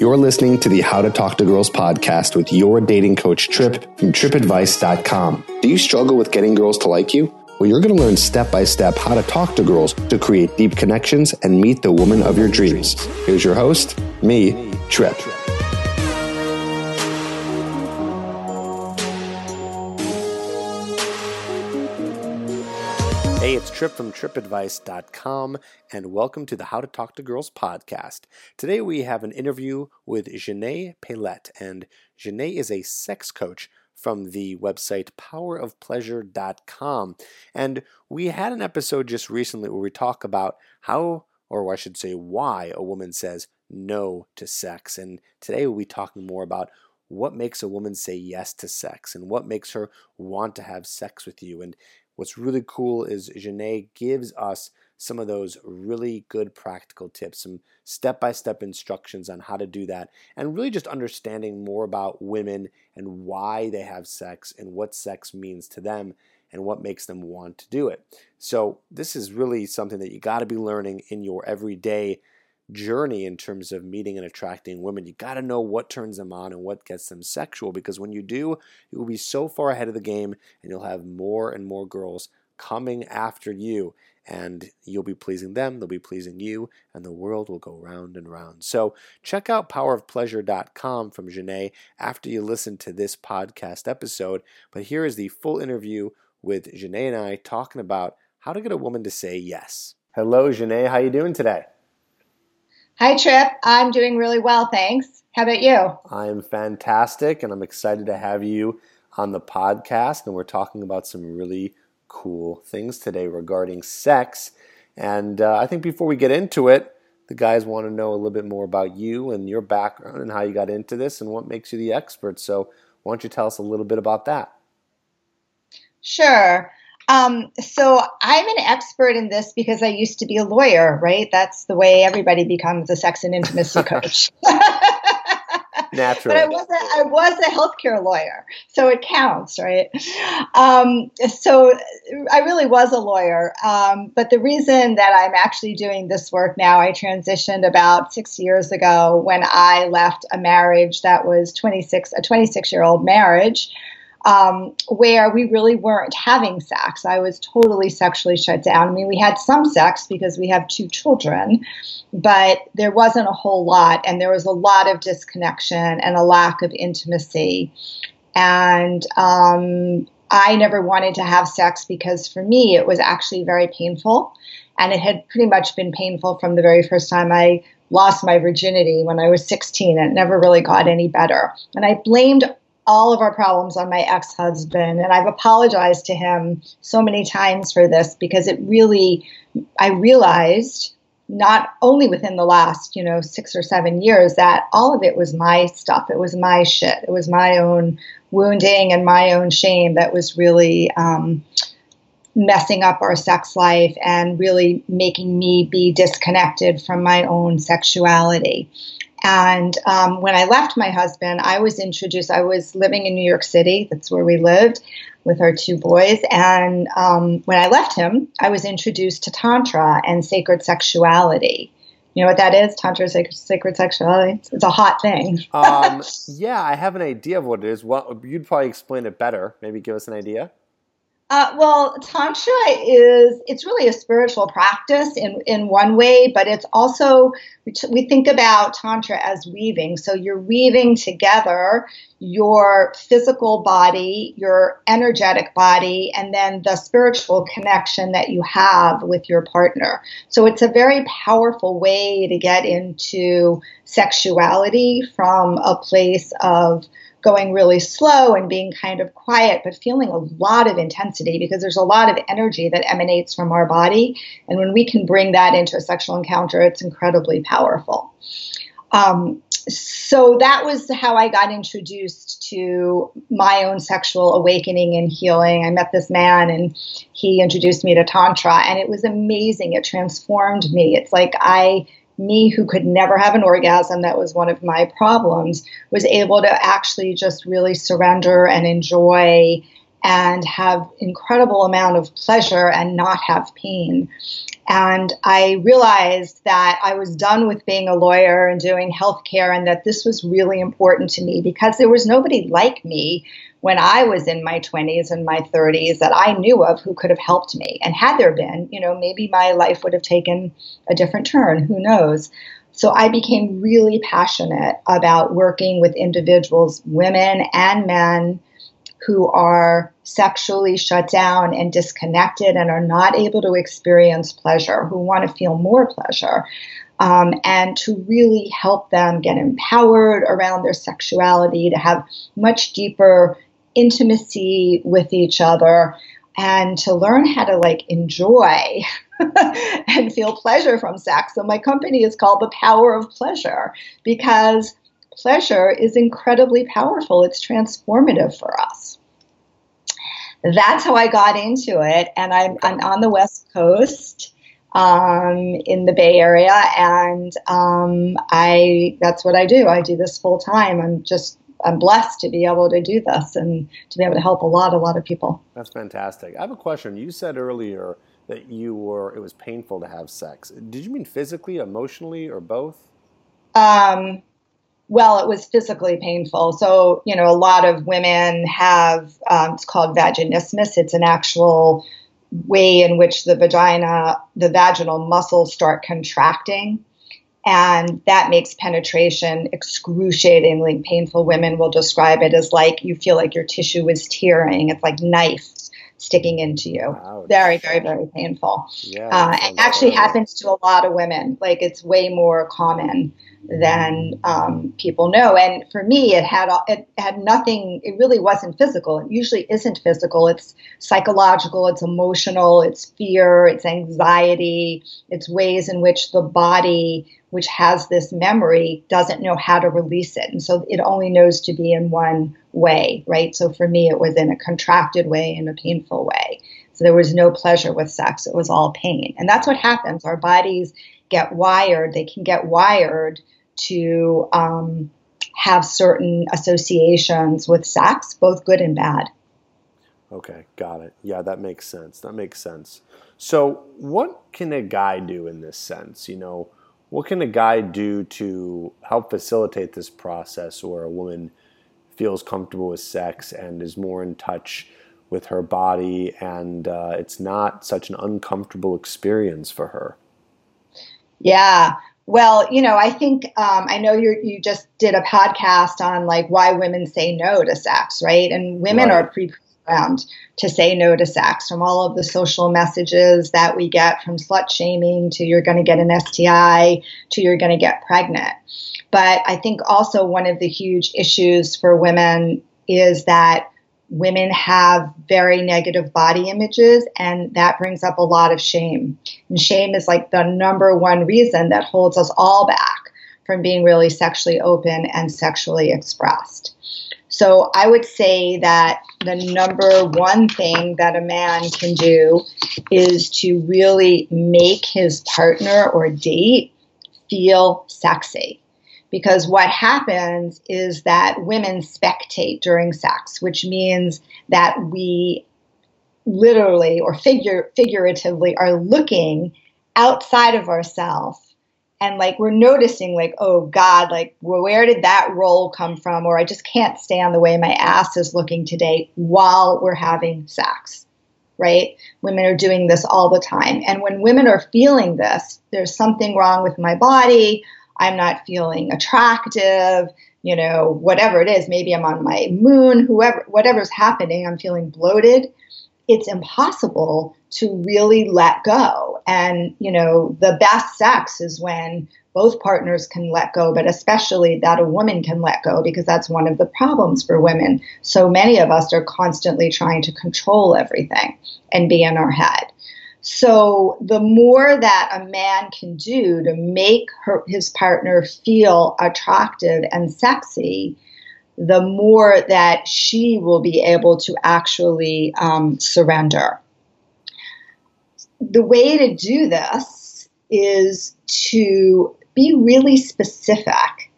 You're listening to the How to Talk to Girls podcast with your dating coach, Trip from tripadvice.com. Do you struggle with getting girls to like you? Well, you're going to learn step by step how to talk to girls to create deep connections and meet the woman of your dreams. Here's your host, me, Trip. It's Trip from tripadvice.com, and welcome to the How to Talk to Girls podcast. Today we have an interview with Janae Paylette, and Janae is a sex coach from the website powerofpleasure.com. And we had an episode just recently where we talk about how, or I should say, why a woman says no to sex. And today we'll be talking more about what makes a woman say yes to sex and what makes her want to have sex with you. And What's really cool is Janae gives us some of those really good practical tips, some step by step instructions on how to do that, and really just understanding more about women and why they have sex and what sex means to them and what makes them want to do it. So, this is really something that you got to be learning in your everyday journey in terms of meeting and attracting women. You got to know what turns them on and what gets them sexual because when you do, you will be so far ahead of the game and you'll have more and more girls coming after you and you'll be pleasing them, they'll be pleasing you, and the world will go round and round. So check out powerofpleasure.com from Janae after you listen to this podcast episode. But here is the full interview with Janae and I talking about how to get a woman to say yes. Hello, Janae. How you doing today? Hi, Trip. I'm doing really well, thanks. How about you? I'm fantastic, and I'm excited to have you on the podcast. And we're talking about some really cool things today regarding sex. And uh, I think before we get into it, the guys want to know a little bit more about you and your background and how you got into this and what makes you the expert. So, why don't you tell us a little bit about that? Sure. Um, so I'm an expert in this because I used to be a lawyer, right? That's the way everybody becomes a sex and intimacy coach. Naturally. But I was a, I was a healthcare lawyer, so it counts, right? Um, so I really was a lawyer. Um, but the reason that I'm actually doing this work now, I transitioned about six years ago when I left a marriage that was 26, a 26 year old marriage um, where we really weren't having sex. I was totally sexually shut down. I mean, we had some sex because we have two children, but there wasn't a whole lot, and there was a lot of disconnection and a lack of intimacy. And um, I never wanted to have sex because for me, it was actually very painful. And it had pretty much been painful from the very first time I lost my virginity when I was 16. It never really got any better. And I blamed all of our problems on my ex husband. And I've apologized to him so many times for this because it really, I realized not only within the last, you know, six or seven years that all of it was my stuff. It was my shit. It was my own wounding and my own shame that was really um, messing up our sex life and really making me be disconnected from my own sexuality. And um, when I left my husband, I was introduced, I was living in New York City, that's where we lived with our two boys. And um, when I left him, I was introduced to Tantra and sacred sexuality. You know what that is? Tantra sacred, sacred sexuality. It's, it's, a hot thing. um, yeah, I have an idea of what it is. Well, you'd probably explain it better. Maybe give us an idea. Uh, well, Tantra is, it's really a spiritual practice in, in one way, but it's also, we think about Tantra as weaving. So you're weaving together your physical body, your energetic body, and then the spiritual connection that you have with your partner. So it's a very powerful way to get into sexuality from a place of going really slow and being kind of quiet, but feeling a lot of intensity because there's a lot of energy that emanates from our body. And when we can bring that into a sexual encounter, it's incredibly powerful. Um, so that was how I got introduced to my own sexual awakening and healing. I met this man and he introduced me to Tantra, and it was amazing. It transformed me. It's like I me who could never have an orgasm, that was one of my problems, was able to actually just really surrender and enjoy and have incredible amount of pleasure and not have pain. And I realized that I was done with being a lawyer and doing healthcare and that this was really important to me because there was nobody like me when I was in my 20s and my 30s that I knew of who could have helped me. And had there been, you know, maybe my life would have taken a different turn. Who knows? So I became really passionate about working with individuals, women and men, who are sexually shut down and disconnected and are not able to experience pleasure, who want to feel more pleasure. Um, and to really help them get empowered around their sexuality, to have much deeper intimacy with each other, and to learn how to like enjoy and feel pleasure from sex. So my company is called The Power of Pleasure because pleasure is incredibly powerful. It's transformative for us. That's how I got into it. And I'm, I'm on the West Coast um, in the Bay Area. And um, I that's what I do. I do this full time. I'm just I'm blessed to be able to do this and to be able to help a lot, a lot of people. That's fantastic. I have a question. You said earlier that you were it was painful to have sex. Did you mean physically, emotionally, or both? Um, well, it was physically painful. So you know, a lot of women have um, it's called vaginismus. It's an actual way in which the vagina, the vaginal muscles start contracting. And that makes penetration excruciatingly painful. Women will describe it as like you feel like your tissue is tearing. It's like knife sticking into you. Very, very, very painful. Yeah, uh, it actually happens to a lot of women. Like it's way more common than um, people know. And for me, it had it had nothing. It really wasn't physical. It usually isn't physical. It's psychological. It's emotional. It's fear. It's anxiety. It's ways in which the body, which has this memory, doesn't know how to release it, and so it only knows to be in one way. Right. So for me, it was in a contracted way, in a painful way. So there was no pleasure with sex. It was all pain, and that's what happens. Our bodies get wired, they can get wired to um, have certain associations with sex, both good and bad. Okay, got it. Yeah, that makes sense. That makes sense. So, what can a guy do in this sense? You know, what can a guy do to help facilitate this process where a woman feels comfortable with sex and is more in touch with her body and uh, it's not such an uncomfortable experience for her? Yeah. Well, you know, I think um, I know you you just did a podcast on like why women say no to sex, right? And women right. are pre-programmed to say no to sex from all of the social messages that we get from slut shaming to you're going to get an STI to you're going to get pregnant. But I think also one of the huge issues for women is that women have very negative body images, and that brings up a lot of shame. And shame is like the number one reason that holds us all back from being really sexually open and sexually expressed. So I would say that the number one thing that a man can do is to really make his partner or date feel sexy. Because what happens is that women spectate during sex, which means that we literally or figure figuratively are looking outside of ourselves and like we're noticing like oh god like where did that roll come from? Or i just can't stand the way my ass is looking today while we're having sex right? Women are doing this all the time. And when women are feeling this there's something wrong with my body. I'm not feeling attractive, you know, whatever it is, maybe I'm on my moon, whoever, whatever's happening, I'm feeling bloated. It's impossible to really let go. And, you know, the best sex is when both partners can let go, but especially that a woman can let go because that's one of the problems for women. So many of us are constantly trying to control everything and be in our head. So the more that a man can do to make her, his partner feel attractive and sexy, the more that she will be able to actually um, surrender. The way to do this is to be really specific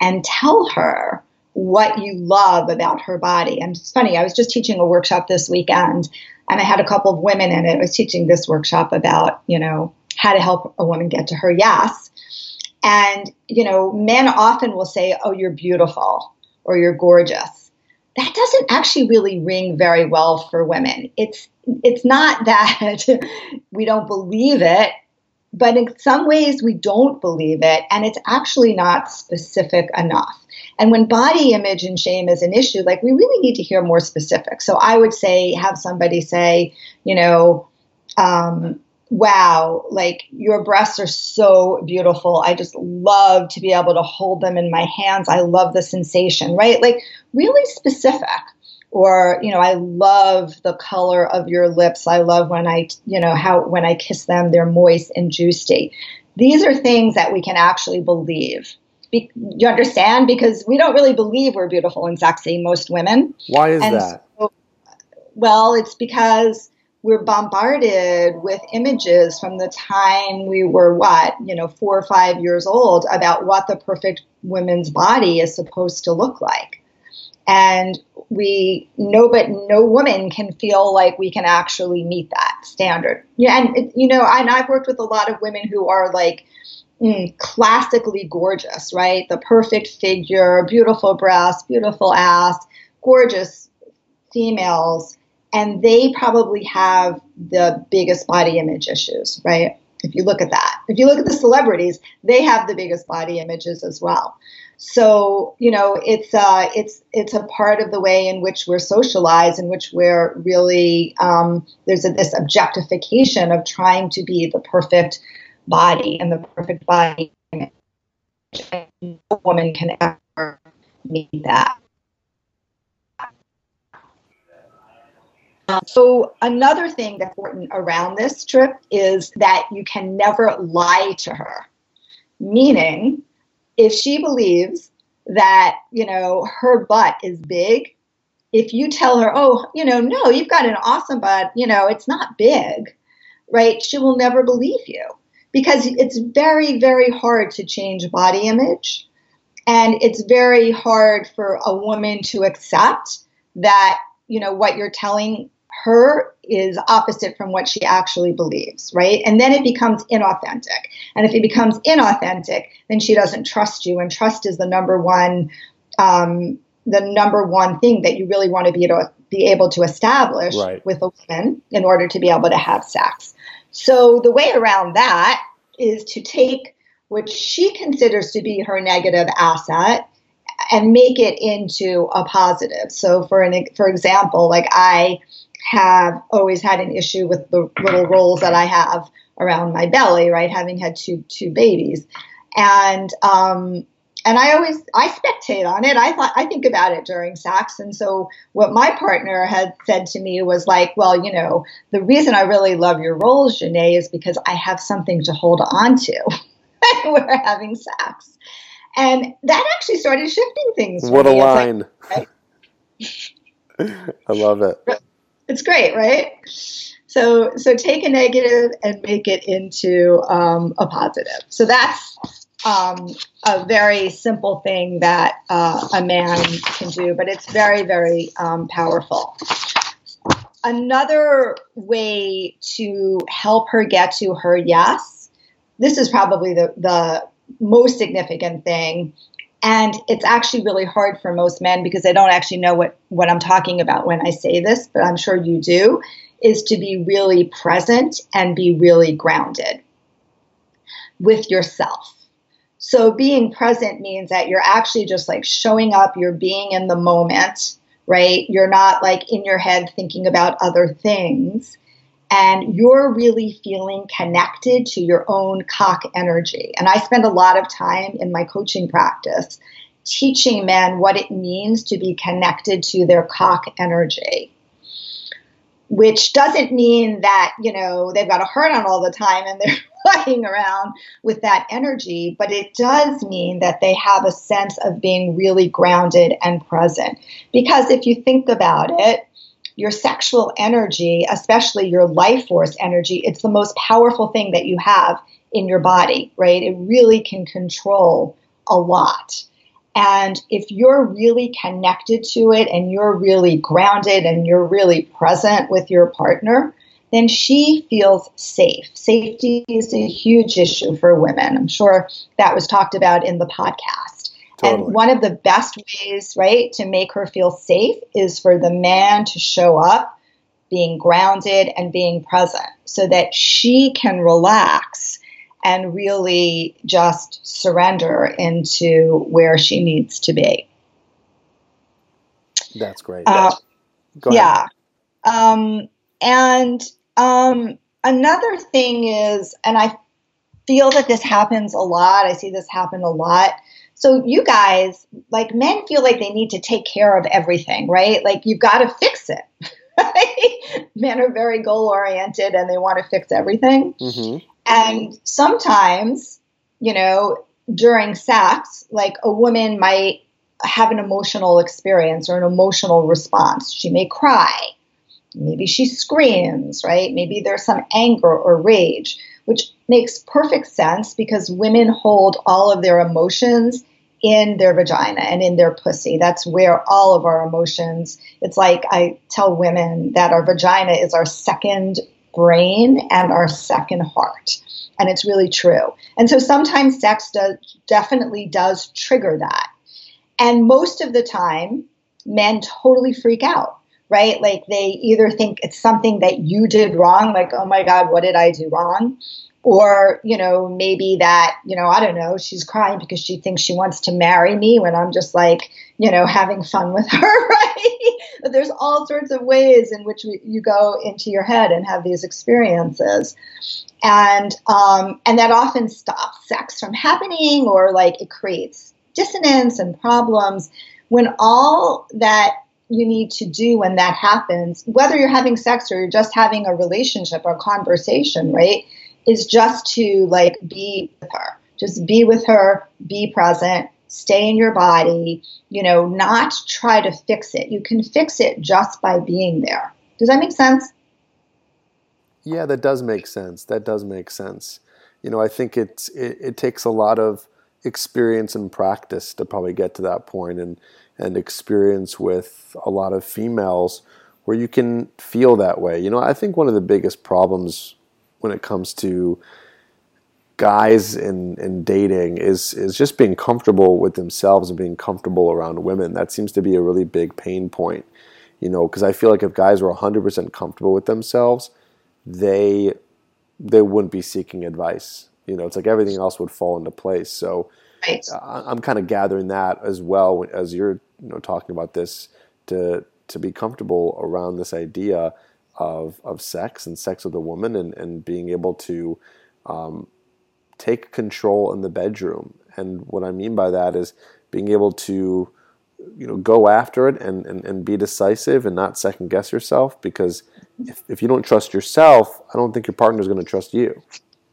and tell her what you love about her body. And it's funny, I was just teaching a workshop this weekend and I had a couple of women in it. I was teaching this workshop about, you know, how to help a woman get to her yes. And, you know, men often will say, oh, you're beautiful or you're gorgeous. That doesn't actually really ring very well for women. It's it's not that we don't believe it, but in some ways we don't believe it, and it's actually not specific enough. And when body image and shame is an issue, like we really need to hear more specific. So I would say, have somebody say, you know, um, wow, like your breasts are so beautiful. I just love to be able to hold them in my hands. I love the sensation, right? Like really specific. Or, you know, I love the color of your lips. I love when I, you know, how when I kiss them, they're moist and juicy. These are things that we can actually believe. Be, you understand? Because we don't really believe we're beautiful and sexy, most women. Why is and that? So, well, it's because we're bombarded with images from the time we were what you know four or five years old about what the perfect woman's body is supposed to look like. And we know but no woman can feel like we can actually meet that standard. Yeah and you know and i've worked with a lot of women who are like mm, classically gorgeous right? The perfect figure beautiful breasts beautiful ass gorgeous females and they probably have the biggest body image issues, right? If you look at that, if you look at the celebrities, they have the biggest body images as well. So you know, it's uh, it's it's a part of the way in which we're socialized, in which we're really um, there's a, this objectification of trying to be the perfect body and the perfect body image. No woman can ever meet that. Um, so another thing that's important around this trip is that you can never lie to her. Meaning, if she believes that, you know, her butt is big, if you tell her, oh, you know, no, you've got an awesome butt, you know, it's not big, right? She will never believe you because it's very, very hard to change body image. And it's very hard for a woman to accept that, you know, what you're telling her is opposite from what she actually believes, right? And then it becomes inauthentic. And if it becomes inauthentic, then she doesn't trust you. And trust is the number one, um, the number one thing that you really want to be able to be able to establish right. with a woman in order to be able to have sex. So the way around that is to take what she considers to be her negative asset and make it into a positive. So for an for example, like I have always had an issue with the little rolls that I have around my belly, right? Having had two two babies, and um, and I always I spectate on it. I thought I think about it during sex, and so what my partner had said to me was like, well, you know, the reason I really love your rolls, Janae, is because I have something to hold on to when we're having sex, and that actually started shifting things. What a line! Like, right? I love it. It's great, right? So, so take a negative and make it into um, a positive. So that's um, a very simple thing that uh, a man can do, but it's very, very um, powerful. Another way to help her get to her yes, this is probably the, the most significant thing and it's actually really hard for most men because they don't actually know what, what I'm talking about when I say this, but I'm sure you do, is to be really present and be really grounded with yourself. So being present means that you're actually just like showing up, you're being in the moment, right? You're not like in your head thinking about other things and you're really feeling connected to your own cock energy. And I spend a lot of time in my coaching practice teaching men what it means to be connected to their cock energy. Which doesn't mean that, you know, they've got a heart on all the time and they're flying around with that energy, but it does mean that they have a sense of being really grounded and present. Because if you think about it, your sexual energy, especially your life force energy, it's the most powerful thing that you have in your body, right? It really can control a lot. And if you're really connected to it and you're really grounded and you're really present with your partner, then she feels safe. Safety is a huge issue for women. I'm sure that was talked about in the podcast. Totally. And one of the best ways, right, to make her feel safe is for the man to show up being grounded and being present so that she can relax and really just surrender into where she needs to be. That's great. Uh, yeah. Um, and um, another thing is, and I feel that this happens a lot, I see this happen a lot. So, you guys, like men, feel like they need to take care of everything, right? Like, you've got to fix it. Men are very goal oriented and they want to fix everything. Mm-hmm. And sometimes, you know, during sex, like a woman might have an emotional experience or an emotional response. She may cry. Maybe she screams, right? Maybe there's some anger or rage, which makes perfect sense because women hold all of their emotions in their vagina and in their pussy. That's where all of our emotions, it's like I tell women that our vagina is our second brain and our second heart. And it's really true. And so sometimes sex does, definitely does trigger that. And most of the time, men totally freak out, right? Like they either think it's something that you did wrong, like, oh my God, what did I do wrong? Or you know maybe that you know i don't know she's crying because she thinks she wants to marry me when i'm just like you know having fun with her right? There's all sorts of ways in which we, you go into your head and have these experiences. And um, and that often stops sex from happening or like it creates dissonance and problems. When all that you need to do when that happens whether you're having sex or you're just having a relationship or conversation right is just to like be with her. Just be with her, be present, stay in your body, you know, not try to fix it. You can fix it just by being there. Does that make sense? Yeah, that does make sense. That does make sense. You know, I think it's it, it takes a lot of experience and practice to probably get to that point and and experience with a lot of females where you can feel that way. You know, I think one of the biggest problems when it comes to guys and, and dating is is just being comfortable with themselves and being comfortable around women. That seems to be a really big pain point, you know, because I feel like if guys were 100% comfortable with themselves, they they wouldn't be seeking advice. You know, it's like everything else would fall into place. So right. Uh, I'm kind of gathering that as well as you're you know talking about this to to be comfortable around this idea of, of sex and sex with a woman and, and being able to um, take control in the bedroom. And what I mean by that is being able to you know go after it and, and, and be decisive and not second guess yourself because if, if you don't trust yourself, I don't think your partner is going to trust you.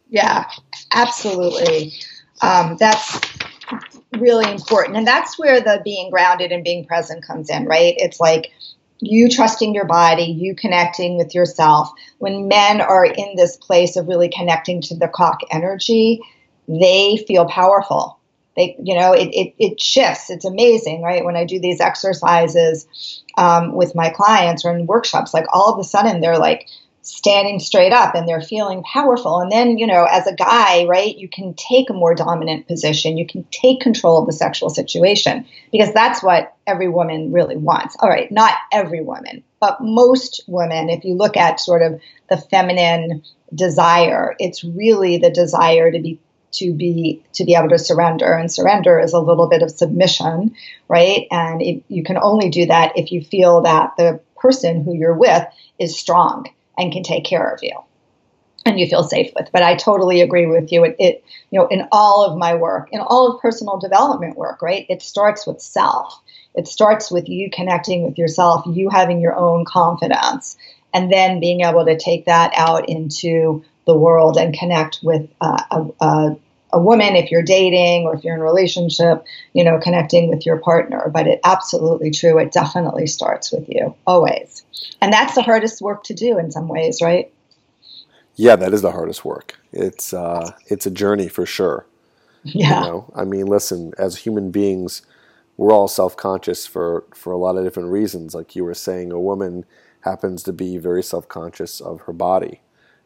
Yeah, absolutely. Um, that's really important. And that's where the being grounded and being present comes in, right? It's like you trusting your body, you connecting with yourself. When men are in this place of really connecting to the cock energy, they feel powerful. They, you know, it, it, it shifts. It's amazing, right? When I do these exercises um, with my clients or in workshops, like all of a sudden they're like, standing straight up and they're feeling powerful. And then, you know, as a guy, right, you can take a more dominant position. You can take control of the sexual situation because that's what every woman really wants. All right, not every woman, but most women, if you look at sort of the feminine desire, it's really the desire to be to be to be able to surrender and surrender is a little bit of submission right and it, you can only do that if you feel that the person who you're with is strong and can take care of you and you feel safe with. But I totally agree with you. It, it, you know, in all of my work, in all of personal development work, right? It starts with self. It starts with you connecting with yourself, you having your own confidence, and then being able to take that out into the world and connect with uh, a, a, a woman if you're dating or if you're in a relationship, you know, connecting with your partner. But it absolutely true. It definitely starts with you always. And that's the hardest work to do in some ways, right? Yeah, that is the hardest work. It's uh, it's a journey for sure. Yeah. You know? I mean, listen, as human beings, we're all self-conscious for for a lot of different reasons. Like you were saying, a woman happens to be very self-conscious of her body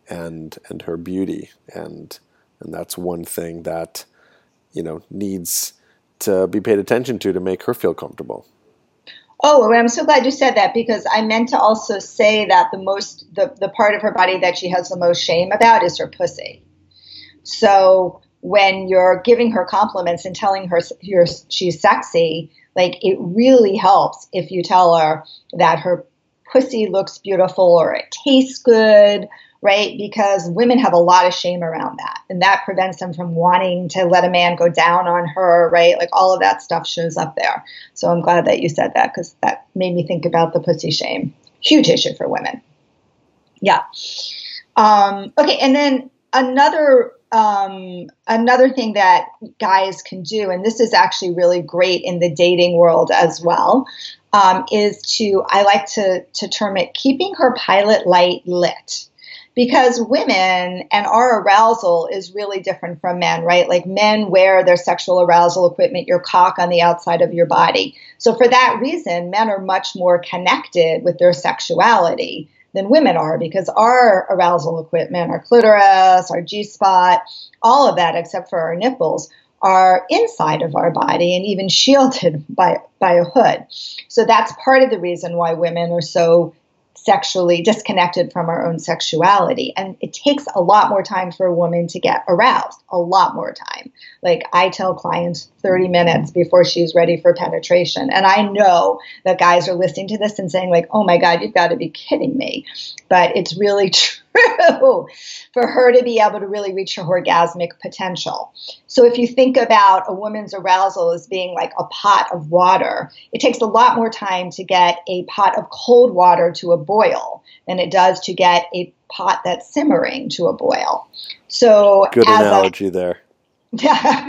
and and her beauty and and that's one thing that you know needs to be paid attention to to make her feel comfortable. Oh, I'm so glad you said that because I meant to also say that the most the, the part of her body that she has the most shame about is her pussy. So when you're giving her compliments and telling her you're, she's sexy, like it really helps if you tell her that her pussy looks beautiful or it tastes good right? Because women have a lot of shame around that, and that prevents them from wanting to let a man go down on her, right? Like all of that stuff shows up there. So I'm glad that you said that because that made me think about the pussy shame. Huge issue for women. Yeah. Um, okay, and then another um, another thing that guys can do, and this is actually really great in the dating world as well, um, is to I like to to term it keeping her pilot light lit because women and our arousal is really different from men, right? Like men wear their sexual arousal equipment, your cock on the outside of your body. So for that reason, men are much more connected with their sexuality than women are because our arousal equipment, our clitoris, our G spot, all of that except for our nipples are inside of our body and even shielded by by a hood. So that's part of the reason why women are so sexually disconnected from our own sexuality. And it takes a lot more time for a woman to get aroused, a lot more time. Like I tell clients 30 minutes before she's ready for penetration. And I know that guys are listening to this and saying, like, oh my God, you've got to be kidding me. But it's really true for her to be able to really reach her orgasmic potential. So if you think about a woman's arousal as being like a pot of water, it takes a lot more time to get a pot of cold water to a boil than it does to get a pot that's simmering to a boil. So good analogy there. Yeah,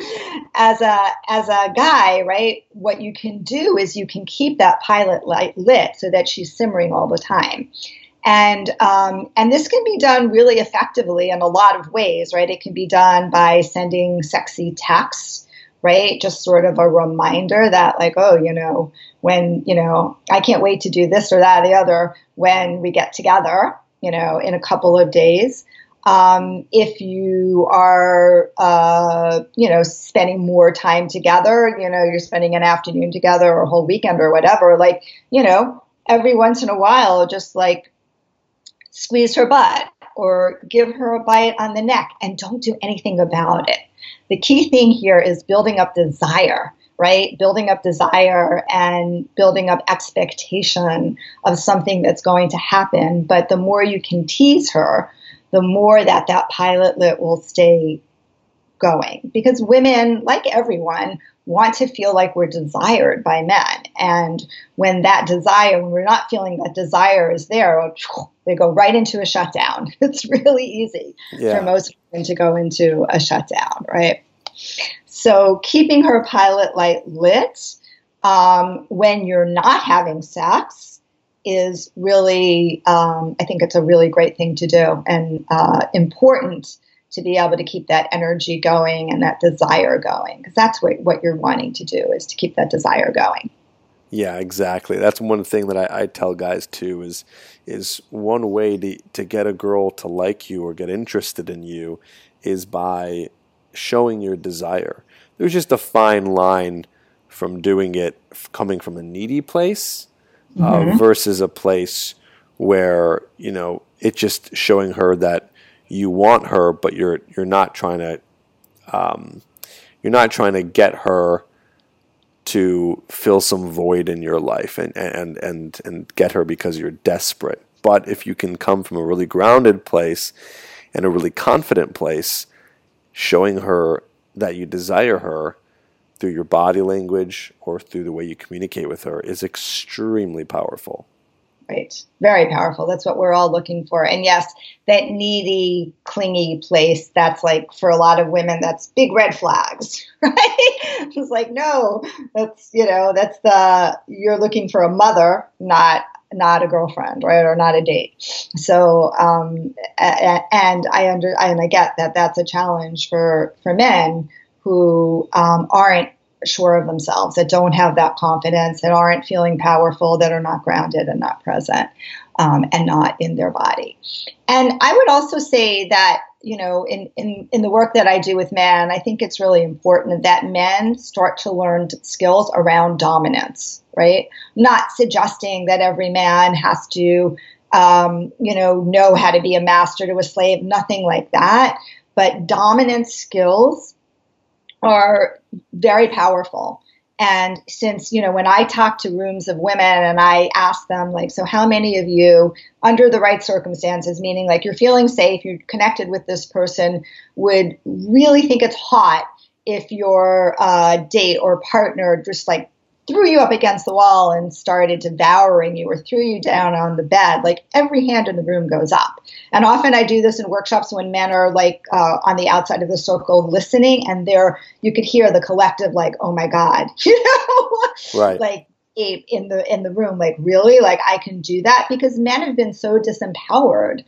as a as a guy, right? What you can do is you can keep that pilot light lit so that she's simmering all the time. And um, and this can be done really effectively in a lot of ways, right? It can be done by sending sexy texts, right? Just sort of a reminder that, like, oh, you know, when you know, I can't wait to do this or that or the other when we get together, you know, in a couple of days. Um, if you are, uh, you know, spending more time together, you know, you're spending an afternoon together or a whole weekend or whatever, like, you know, every once in a while, just like squeeze her butt or give her a bite on the neck and don't do anything about it. The key thing here is building up desire, right? Building up desire and building up expectation of something that's going to happen. But the more you can tease her, the more that that pilot lit will stay going. Because women, like everyone, want to feel like we're desired by men. And when that desire, when we're not feeling that desire is there, they go right into a shutdown. It's really easy yeah. for most women to go into a shutdown, right? So keeping her pilot light lit um, when you're not having sex is really, um, I think it's a really great thing to do and uh, important to be able to keep that energy going and that desire going because that's what, what you're wanting to do is to keep that desire going. Yeah exactly. That's one thing that I, I tell guys too is is one way to, to get a girl to like you or get interested in you is by showing your desire. There's just a fine line from doing it coming from a needy place mm-hmm. uh, versus a place where you know it's just showing her that you want her, but you're you're not trying to um, you're not trying to get her to fill some void in your life and, and and and get her because you're desperate. But if you can come from a really grounded place and a really confident place, showing her that you desire her through your body language or through the way you communicate with her is extremely powerful. Right. Very powerful. That's what we're all looking for. And yes, that needy, clingy place, that's like for a lot of women, that's big red flags, right? it's like, no, that's, you know, that's the, you're looking for a mother, not, not a girlfriend, right? Or not a date. So, um, and I under, and I get that that's a challenge for, for men who, um, aren't sure of themselves, that don't have that confidence, that aren't feeling powerful, that are not grounded and not present, um, and not in their body. And I would also say that you know, in, in, in the work that I do with men, I think it's really important that men start to learn skills around dominance, right? Not suggesting that every man has to, um, you know, know how to be a master to a slave, nothing like that. But dominance skills are very powerful. And since, you know, when I talk to rooms of women and I ask them, like, so how many of you, under the right circumstances, meaning like you're feeling safe, you're connected with this person, would really think it's hot if your uh, date or partner just like threw you up against the wall and started devouring you or threw you down on the bed, like every hand in the room goes up. And often I do this in workshops when men are like uh, on the outside of the circle listening, and they're you could hear the collective like, "Oh my god," you know, right? Like in the in the room, like really, like I can do that? Because men have been so disempowered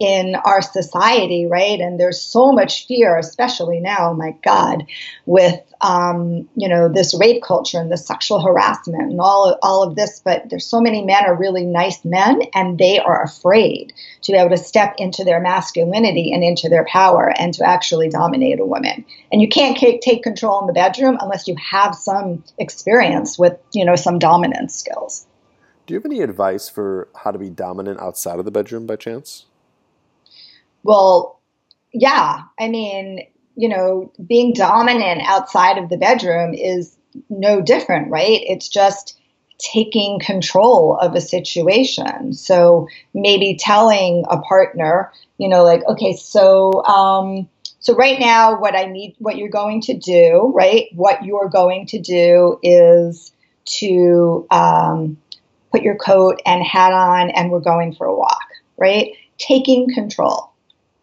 in our society, right? And there's so much fear, especially now, my God, with um, you know this rape culture and the sexual harassment and all all of this. But there's so many men are really nice men, and they are afraid to be able to step into their masculinity and into their power and to actually dominate a woman. And you can't take control in the bedroom unless you have some experience with you know some dominance skills. Do you have any advice for how to be dominant outside of the bedroom by chance? Well, yeah. I mean, you know, being dominant outside of the bedroom is no different, right? It's just taking control of a situation. So maybe telling a partner, you know, like, okay, so, um, so right now, what I need, what you're going to do, right? What you're going to do is to um, put your coat and hat on, and we're going for a walk, right? Taking control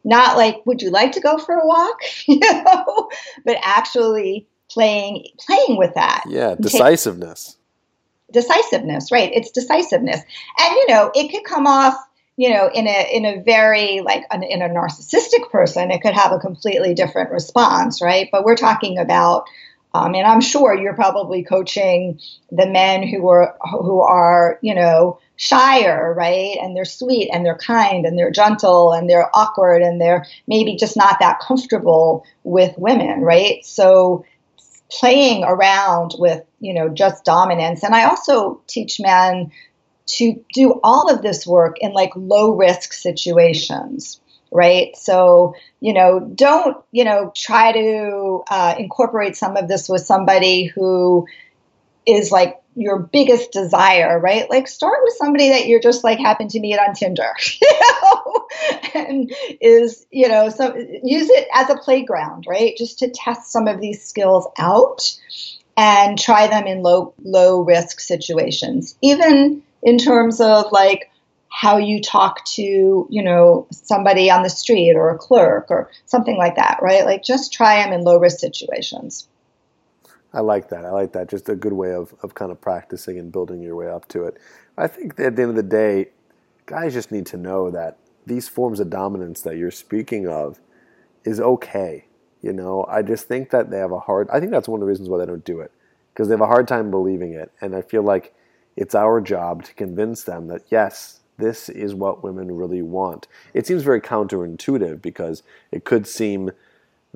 not like would you like to go for a walk? You know? But actually playing playing with that. Yeah decisiveness. Decisiveness right. It's decisiveness. And you know it could come off you know in a in a very like an, in a narcissistic person it could have a completely different response right? But we're talking about um, and i'm sure you're probably coaching the men who are who are you know shyer, right? And they're sweet and they're kind and they're gentle and they're awkward and they're maybe just not that comfortable with women, right? So playing around with, you know, just dominance. And I also teach men to do all of this work in like low risk situations right? So, you know, don't, you know, try to uh, incorporate some of this with somebody who is like your biggest desire, right? Like start with somebody that you're just like happened to meet on Tinder, you know, and is, you know, so use it as a playground, right? Just to test some of these skills out and try them in low low risk situations. Even in terms of like how you talk to, you know, somebody on the street or a clerk or something like that, right? Like just try them in low risk situations. I like that. I like that. Just a good way of, of kind of practicing and building your way up to it. I think at the end of the day, guys just need to know that these forms of dominance that you're speaking of is okay. You know, I just think that they have a hard. I think that's one of the reasons why they don't do it because they have a hard time believing it, and I feel like it's our job to convince them that yes, this is what women really want. It seems very counterintuitive because it could seem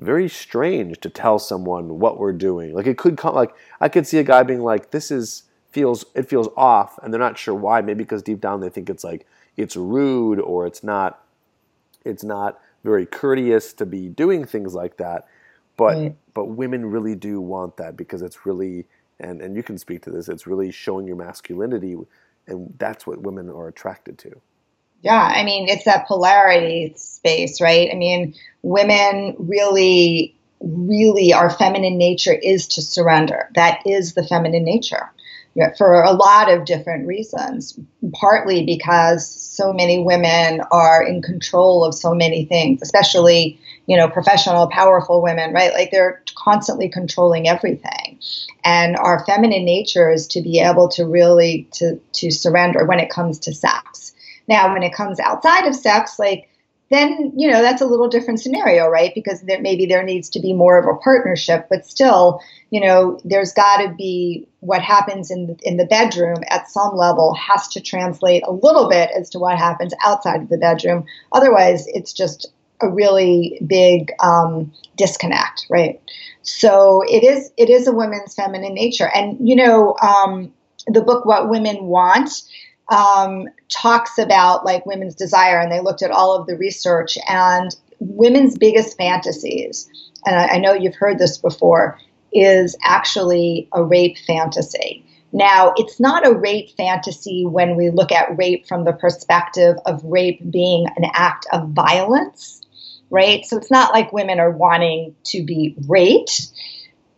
very strange to tell someone what we're doing. Like it could come like I could see a guy being like, "This is feels it feels off," and they're not sure why. Maybe because deep down they think it's like it's rude or it's not it's not very courteous to be doing things like that. But right. but women really do want that because it's really and and you can speak to this. It's really showing your masculinity, and that's what women are attracted to. Yeah, I mean, it's that polarity space, right? I mean, women really, really, our feminine nature is to surrender. That is the feminine nature for a lot of different reasons. Partly because so many women are in control of so many things, especially, you know, professional, powerful women, right? Like they're constantly controlling everything. And our feminine nature is to be able to really to to surrender when it comes to sex now, when it comes outside of sex, like then you know that's a little different scenario, right? Because there, maybe there needs to be more of a partnership, but still, you know, there's got to be what happens in the, in the bedroom at some level has to translate a little bit as to what happens outside of the bedroom. Otherwise, it's just a really big um, disconnect, right? So it is it is a woman's feminine nature, and you know, um, the book "What Women Want." Um, talks about like women's desire, and they looked at all of the research and women's biggest fantasies. And I, I know you've heard this before is actually a rape fantasy. Now, it's not a rape fantasy when we look at rape from the perspective of rape being an act of violence, right? So it's not like women are wanting to be raped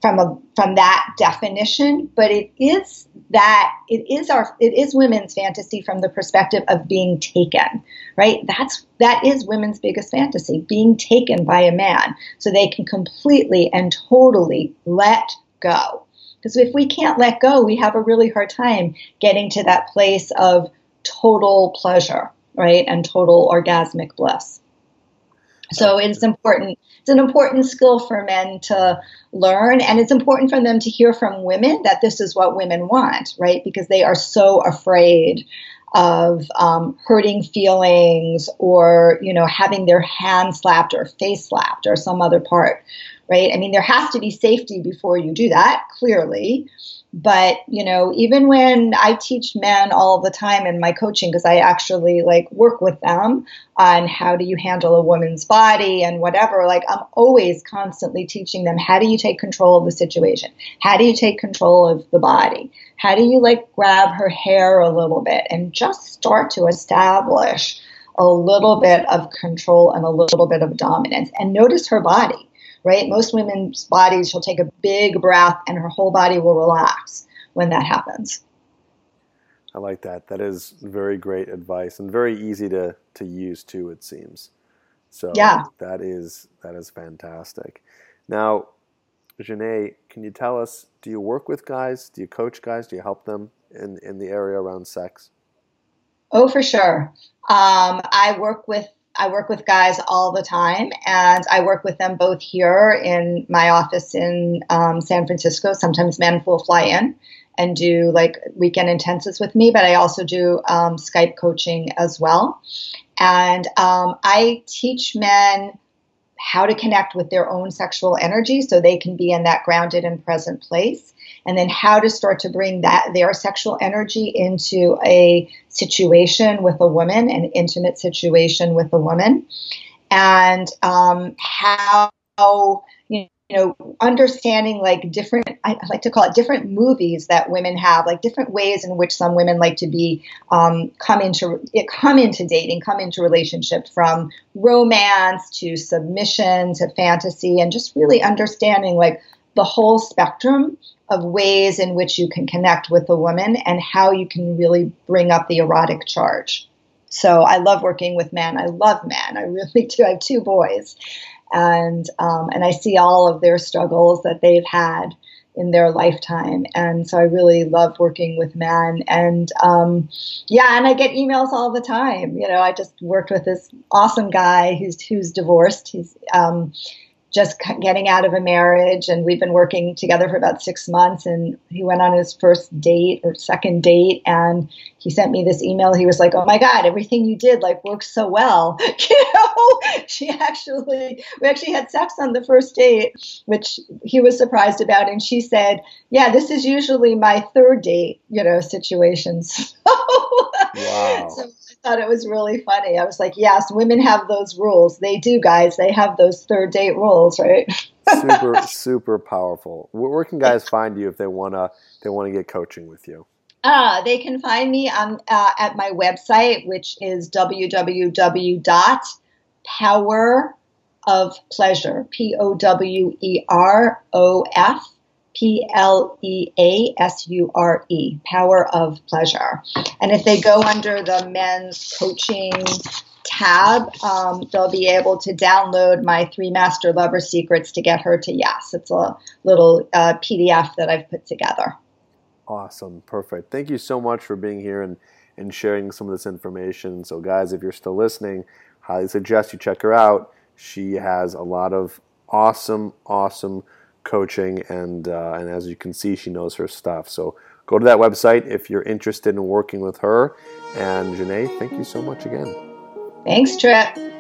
from a from that definition, but it is that it is our it is women's fantasy from the perspective of being taken, right? That's that is women's biggest fantasy, being taken by a man so they can completely and totally let go. Because if we can't let go, we have a really hard time getting to that place of total pleasure, right? And total orgasmic bliss. So it's important. It's an important skill for men to learn, and it's important for them to hear from women that this is what women want, right? Because they are so afraid of um, hurting feelings or you know having their hand slapped or face slapped or some other part, right? I mean, there has to be safety before you do that, clearly. But, you know, even when I teach men all the time in my coaching, because I actually like work with them on how do you handle a woman's body and whatever, like I'm always constantly teaching them how do you take control of the situation? How do you take control of the body? How do you like grab her hair a little bit and just start to establish a little bit of control and a little bit of dominance and notice her body right? Most women's bodies, she'll take a big breath and her whole body will relax when that happens. I like that. That is very great advice and very easy to, to use too, it seems. So yeah. that is that is fantastic. Now, Janae, can you tell us, do you work with guys? Do you coach guys? Do you help them in, in the area around sex? Oh, for sure. Um, I work with I work with guys all the time, and I work with them both here in my office in um, San Francisco. Sometimes men will fly in and do like weekend intensives with me, but I also do um, Skype coaching as well. And um, I teach men how to connect with their own sexual energy so they can be in that grounded and present place and then how to start to bring that their sexual energy into a situation with a woman, an intimate situation with a woman, and um, how you know understanding like different I like to call it different movies that women have, like different ways in which some women like to be um, come into come into dating, come into relationship from romance to submission to fantasy, and just really understanding like the whole spectrum of ways in which you can connect with a woman and how you can really bring up the erotic charge. So I love working with men. I love men. I really do. I have two boys, and um, and I see all of their struggles that they've had in their lifetime, and so I really love working with men. And um, yeah, and I get emails all the time. You know, I just worked with this awesome guy who's who's divorced. He's um, just getting out of a marriage and we've been working together for about six months and he went on his first date or second date and he sent me this email. He was like oh my god everything you did like works so well. You know? She actually we actually had sex on the first date which he was surprised about and she said yeah this is usually my third date you know situations wow. so thought it was really funny. I was like, yes, women have those rules. They do, guys. They have those third date rules, right? super, super powerful. Where can guys find you if they wanna they wanna get coaching with you? Uh, they can find me on uh, at my website, which is www.powerofpleasure, P O W E R O F P L E A S U R E, Power of Pleasure. And if they go under the men's coaching tab, um, they'll be able to download my three master lover secrets to get her to yes. It's a little uh, PDF that I've put together. Awesome. Perfect. Thank you so much for being here and, and sharing some of this information. So, guys, if you're still listening, highly suggest you check her out. She has a lot of awesome, awesome coaching, and uh, and as you can see, she knows her stuff. So go to that website if you're interested in working with her. And Janae, thank you so much again. Thanks, Trip.